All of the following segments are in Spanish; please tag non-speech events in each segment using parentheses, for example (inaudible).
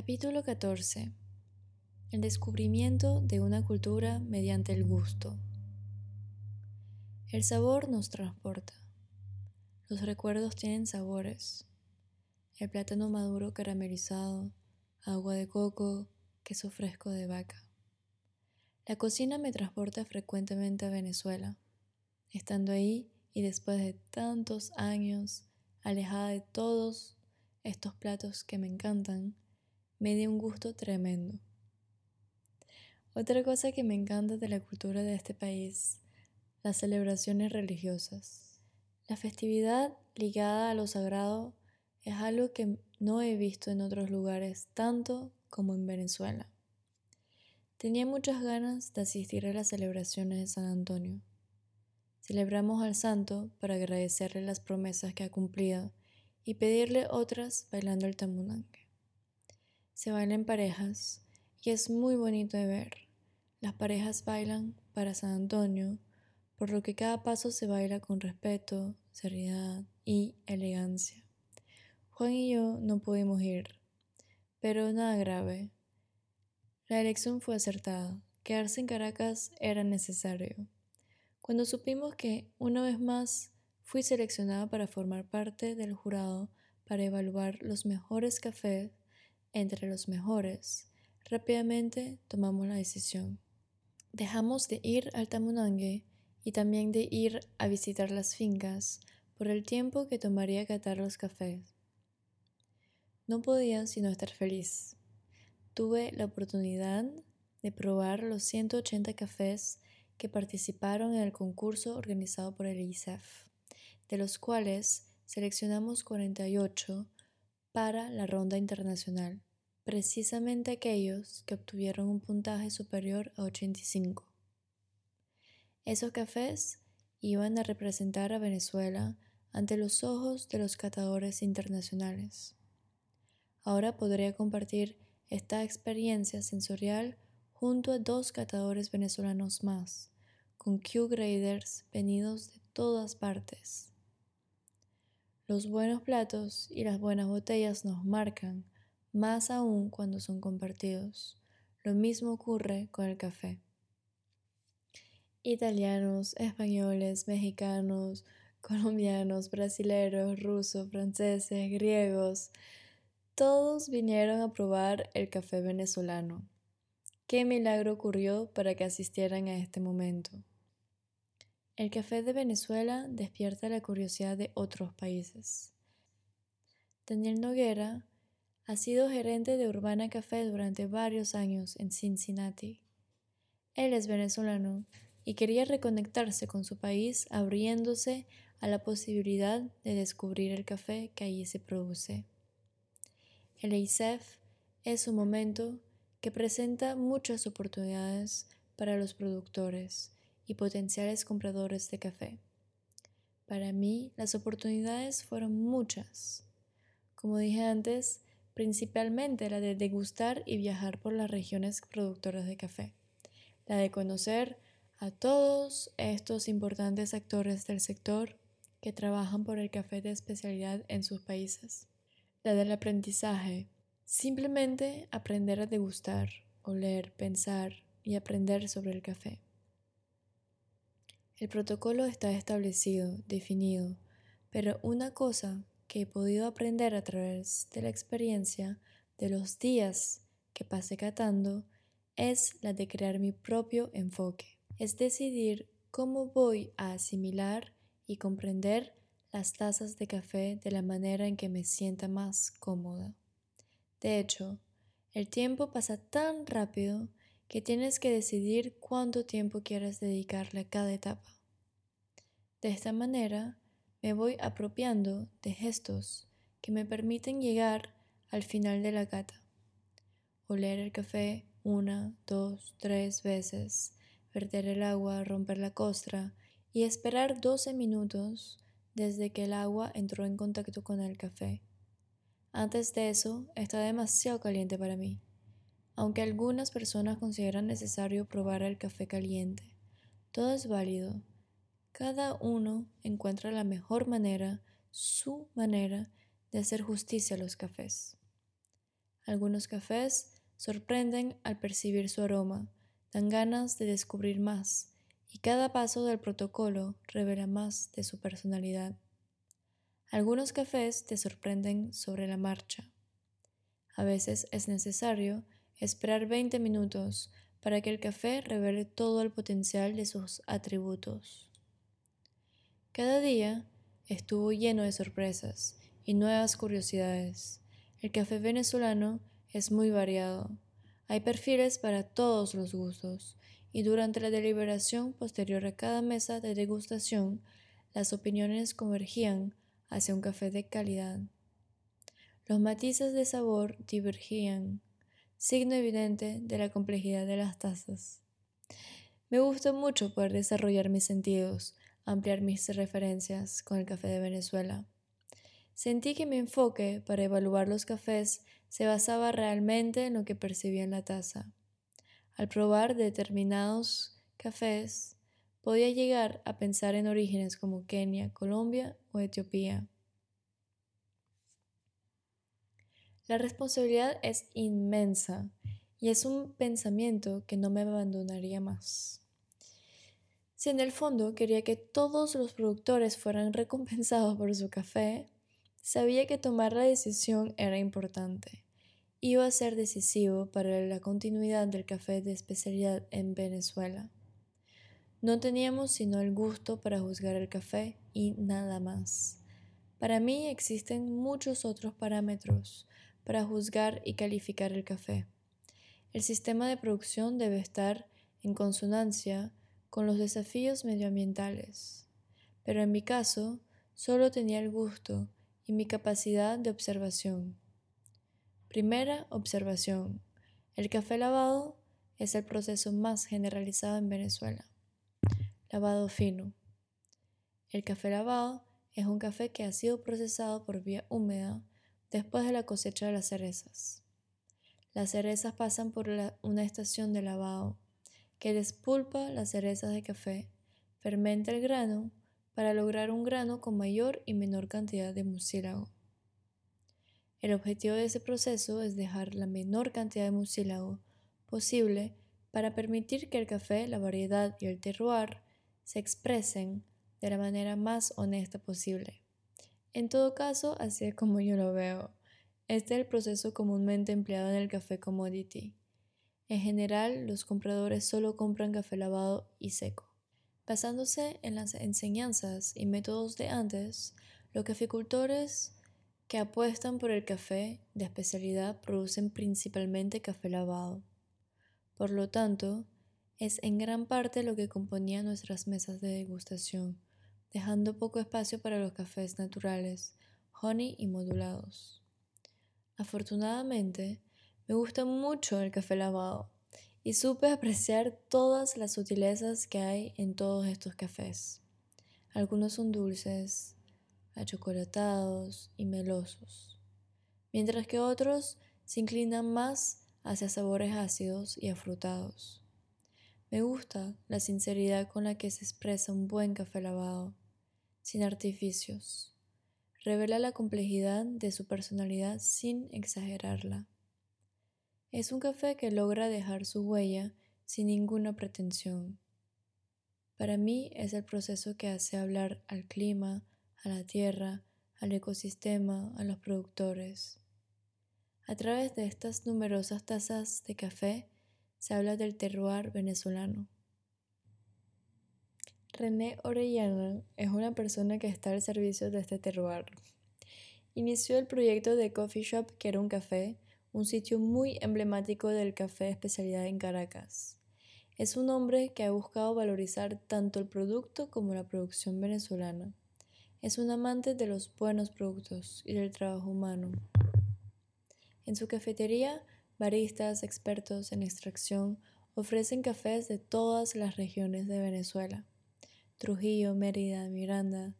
Capítulo 14. El descubrimiento de una cultura mediante el gusto. El sabor nos transporta. Los recuerdos tienen sabores. El plátano maduro caramelizado, agua de coco, queso fresco de vaca. La cocina me transporta frecuentemente a Venezuela. Estando ahí y después de tantos años alejada de todos estos platos que me encantan, me dio un gusto tremendo. Otra cosa que me encanta de la cultura de este país, las celebraciones religiosas. La festividad ligada a lo sagrado es algo que no he visto en otros lugares tanto como en Venezuela. Tenía muchas ganas de asistir a las celebraciones de San Antonio. Celebramos al santo para agradecerle las promesas que ha cumplido y pedirle otras bailando el tamunangue. Se baila en parejas y es muy bonito de ver. Las parejas bailan para San Antonio, por lo que cada paso se baila con respeto, seriedad y elegancia. Juan y yo no pudimos ir, pero nada grave. La elección fue acertada. Quedarse en Caracas era necesario. Cuando supimos que, una vez más, fui seleccionada para formar parte del jurado para evaluar los mejores cafés entre los mejores, rápidamente tomamos la decisión. Dejamos de ir al Tamunangue y también de ir a visitar las fincas por el tiempo que tomaría catar los cafés. No podía sino estar feliz. Tuve la oportunidad de probar los 180 cafés que participaron en el concurso organizado por el ISEF, de los cuales seleccionamos 48 para la ronda internacional precisamente aquellos que obtuvieron un puntaje superior a 85. Esos cafés iban a representar a Venezuela ante los ojos de los catadores internacionales. Ahora podría compartir esta experiencia sensorial junto a dos catadores venezolanos más, con Q-graders venidos de todas partes. Los buenos platos y las buenas botellas nos marcan más aún cuando son compartidos. Lo mismo ocurre con el café. Italianos, españoles, mexicanos, (laughs) colombianos, brasileños, rusos, franceses, griegos, todos vinieron a probar el café venezolano. ¿Qué milagro ocurrió para que asistieran a este momento? El café de Venezuela despierta la curiosidad de otros países. Daniel Noguera ha sido gerente de Urbana Café durante varios años en Cincinnati. Él es venezolano y quería reconectarse con su país abriéndose a la posibilidad de descubrir el café que allí se produce. El ISEF es un momento que presenta muchas oportunidades para los productores y potenciales compradores de café. Para mí, las oportunidades fueron muchas. Como dije antes, principalmente la de degustar y viajar por las regiones productoras de café, la de conocer a todos estos importantes actores del sector que trabajan por el café de especialidad en sus países, la del aprendizaje, simplemente aprender a degustar, oler, pensar y aprender sobre el café. El protocolo está establecido, definido, pero una cosa que he podido aprender a través de la experiencia de los días que pasé catando es la de crear mi propio enfoque. Es decidir cómo voy a asimilar y comprender las tazas de café de la manera en que me sienta más cómoda. De hecho, el tiempo pasa tan rápido que tienes que decidir cuánto tiempo quieres dedicarle a cada etapa. De esta manera, me voy apropiando de gestos que me permiten llegar al final de la cata. Oler el café una, dos, tres veces, verter el agua, romper la costra y esperar 12 minutos desde que el agua entró en contacto con el café. Antes de eso, está demasiado caliente para mí, aunque algunas personas consideran necesario probar el café caliente. Todo es válido, cada uno encuentra la mejor manera, su manera de hacer justicia a los cafés. Algunos cafés sorprenden al percibir su aroma, dan ganas de descubrir más, y cada paso del protocolo revela más de su personalidad. Algunos cafés te sorprenden sobre la marcha. A veces es necesario esperar 20 minutos para que el café revele todo el potencial de sus atributos. Cada día estuvo lleno de sorpresas y nuevas curiosidades. El café venezolano es muy variado. Hay perfiles para todos los gustos y durante la deliberación posterior a cada mesa de degustación, las opiniones convergían hacia un café de calidad. Los matices de sabor divergían, signo evidente de la complejidad de las tazas. Me gusta mucho poder desarrollar mis sentidos, ampliar mis referencias con el café de Venezuela. Sentí que mi enfoque para evaluar los cafés se basaba realmente en lo que percibía en la taza. Al probar determinados cafés, podía llegar a pensar en orígenes como Kenia, Colombia o Etiopía. La responsabilidad es inmensa y es un pensamiento que no me abandonaría más. Si en el fondo quería que todos los productores fueran (laughs) recompensados por su café, Sabía que tomar la decisión era importante. Iba a ser decisivo para la continuidad del café de especialidad en Venezuela. No teníamos sino el gusto para juzgar el café y nada más. Para mí existen muchos otros parámetros para juzgar y calificar el café. El sistema de producción debe estar en consonancia con los desafíos medioambientales. Pero en mi caso, solo tenía el gusto y mi capacidad de observación. Primera observación. El café lavado es el proceso más generalizado en Venezuela. Lavado fino. El café lavado es un café que ha sido procesado por vía húmeda después de la cosecha de las cerezas. Las cerezas pasan por una estación de lavado que despulpa las cerezas de café, fermenta el grano para lograr un grano con mayor y menor cantidad de mucílago. El objetivo de ese proceso es dejar la menor cantidad de mucílago posible para permitir que el café, la variedad y el terroir se expresen de la manera más honesta posible. En todo caso, así es como yo lo veo. Este es el proceso comúnmente empleado en el café commodity. En general, los compradores solo compran café lavado y seco. Basándose en las enseñanzas y métodos de antes, los caficultores que apuestan por el café de especialidad producen principalmente café lavado. Por lo tanto, es en gran parte lo que componía nuestras mesas de degustación, dejando poco espacio para los cafés naturales, honey y modulados. Afortunadamente, me gusta mucho el café lavado, y supe apreciar todas las sutilezas que hay en todos estos cafés. Algunos son dulces, achocolatados y melosos, mientras que otros se inclinan más hacia sabores ácidos y afrutados. Me gusta la sinceridad con la que se expresa un buen café lavado, sin artificios. Revela la complejidad de su personalidad sin exagerarla. Es un café que logra dejar su huella sin ninguna pretensión. Para mí es el proceso que hace hablar al clima, a la tierra, al ecosistema, a los productores. A través de estas numerosas tazas de café se habla del terroir venezolano. René Orellana es una persona que está al servicio de este terroir. Inició el proyecto de Coffee Shop, que era un café, un sitio muy emblemático del café de especialidad en Caracas. Es un hombre que ha buscado valorizar tanto el producto como la producción venezolana. Es un amante de los buenos productos y del trabajo humano. En su cafetería, baristas expertos en extracción ofrecen cafés de todas las regiones de Venezuela. Trujillo, Mérida, Miranda,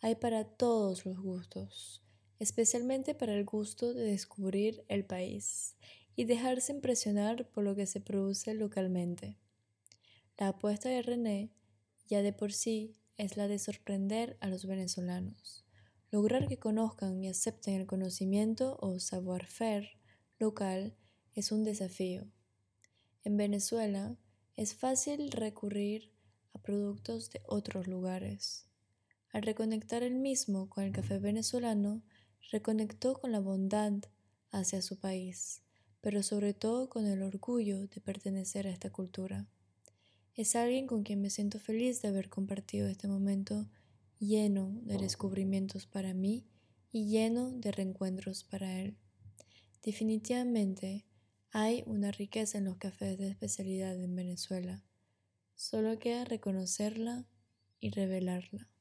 hay para todos los gustos especialmente para el gusto de descubrir el país y dejarse impresionar por lo que se produce localmente. La apuesta de René, ya de por sí, es la de sorprender a los venezolanos, lograr que conozcan y acepten el conocimiento o savoir-faire local es un desafío. En Venezuela es fácil recurrir a productos de otros lugares. Al reconectar el mismo con el café venezolano, reconectó con la bondad hacia su país, pero sobre todo con el orgullo de pertenecer a esta cultura. Es alguien con quien me siento feliz de haber compartido este momento lleno de descubrimientos para mí y lleno de reencuentros para él. Definitivamente hay una riqueza en los cafés de especialidad en Venezuela. Solo queda reconocerla y revelarla.